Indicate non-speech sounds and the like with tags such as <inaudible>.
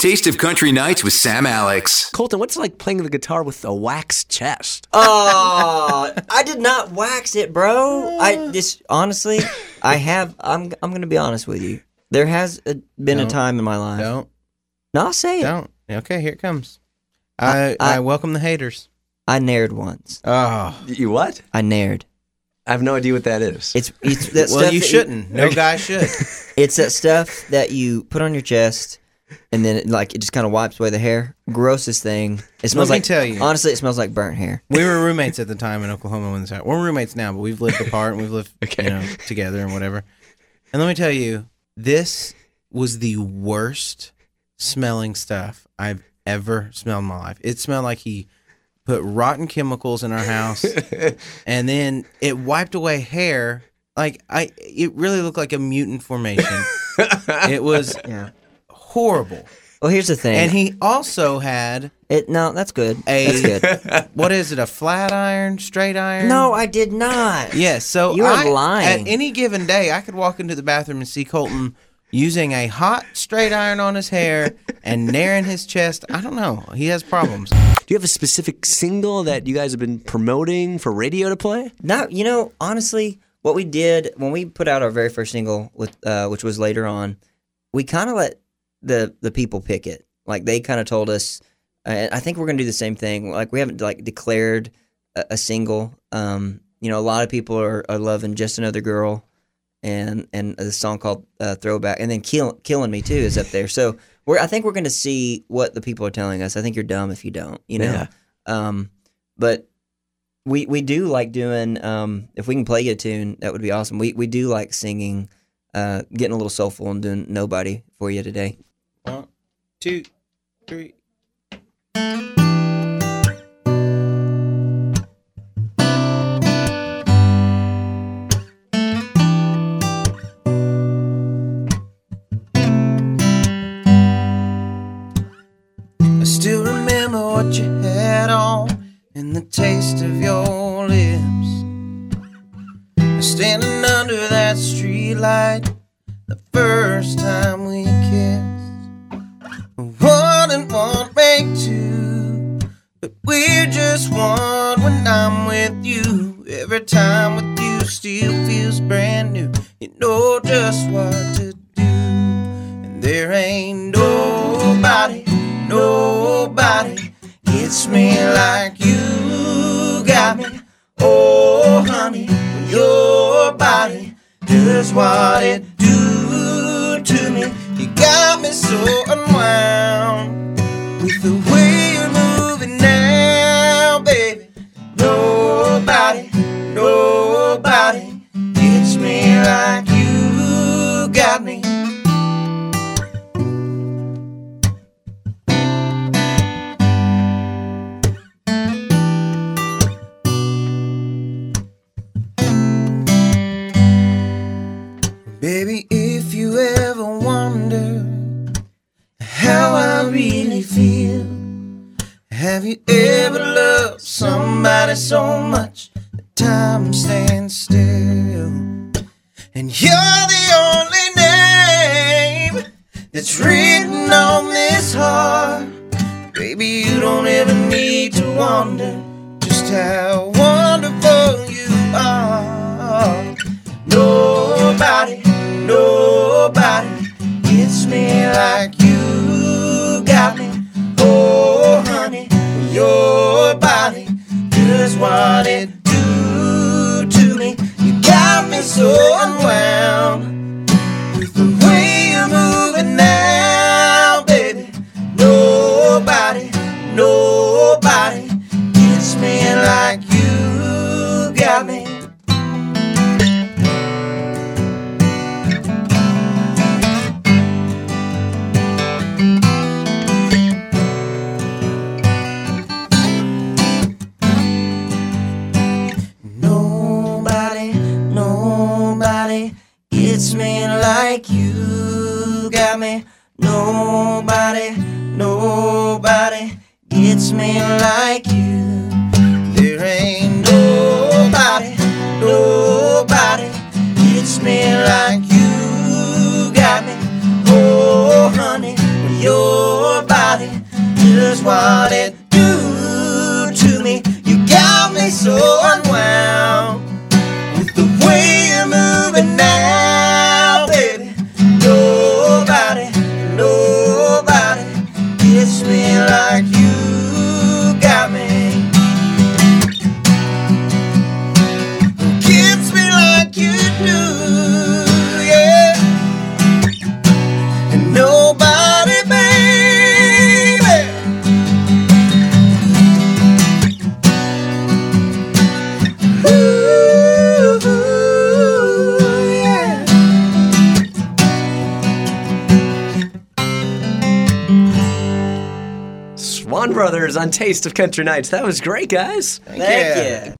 Taste of Country Nights with Sam Alex. Colton, what's it like playing the guitar with a wax chest? Oh, <laughs> I did not wax it, bro. I just honestly, I have. I'm. I'm gonna be honest with you. There has a, been a Don't. time in my life. Don't. No, I'll say it. Don't. Okay, here it comes. I, I, I- welcome the haters. I Naired once. Oh. You what? I Naired. I have no idea what that is. It's it's <laughs> that Well, stuff you that shouldn't. No <laughs> guy should. It's that stuff that you put on your chest, and then it, like it just kind of wipes away the hair. Grossest thing. It smells me like. tell you. Honestly, it smells like burnt hair. We were roommates at the time in Oklahoma when this happened. We're roommates now, but we've lived apart and we've lived <laughs> Okay. you know, together and whatever. And let me tell you, this was the worst smelling stuff I've ever smelled in my life. It smelled like he put rotten chemicals in our house <laughs> and then it wiped away hair. Like I it really looked like a mutant formation. <laughs> it was Yeah. Horrible. Well, here's the thing. And he also had it no, that's good. a That's good. <laughs> what is it? A flat iron, straight iron? no, I did not. <laughs> Yes. So You are lying. At any given day, I could walk into the bathroom and see Colton using a hot straight iron on his hair and Nairing his chest. I don't know. He has problems. Do you have a specific single that you guys have been promoting for radio to play? No, you know, honestly, what we did when we put out our very first single, with uh, which was later on, we kind of let the the people pick it. Like they kind of told us. Uh, I think we're gonna do the same thing. Like we haven't like declared a, a single. Um, you know, a lot of people are, are loving "Just Another Girl," and and the song called uh, "Throwback," and then "Kill, "Killing Me" too is up there. So we're I think we're gonna see what the people are telling us. I think you're dumb if you don't. You know. Yeah. Um, but we we do like doing um if we can play you a tune that would be awesome we we do like singing uh getting a little soulful and doing nobody for you today One, two, three. I still remember what you had on and the taste of your lips. Standing under that streetlight the first time we we're just one when I'm with you. Every time with you still feels brand new. You know just what to do, and there ain't nobody, nobody gets me like you got me. Oh, honey, your body does what it do to me. You got me so unwound with the way you're moving now, have you ever loved somebody so much that time stands still? And you're the only name that's written on this heart. Baby, you don't ever need to wonder just how wonderful you are. Nobody, nobody gets me like you what it do to me. You got me so unwound with the way you're moving now, Gets me like you got me. Nobody, nobody gets me like you. There ain't nobody, nobody gets me like you got me. Oh, honey, your body is what Swon Brothers on Taste of Country Nights. That was great, guys. Thank, Thank you. you.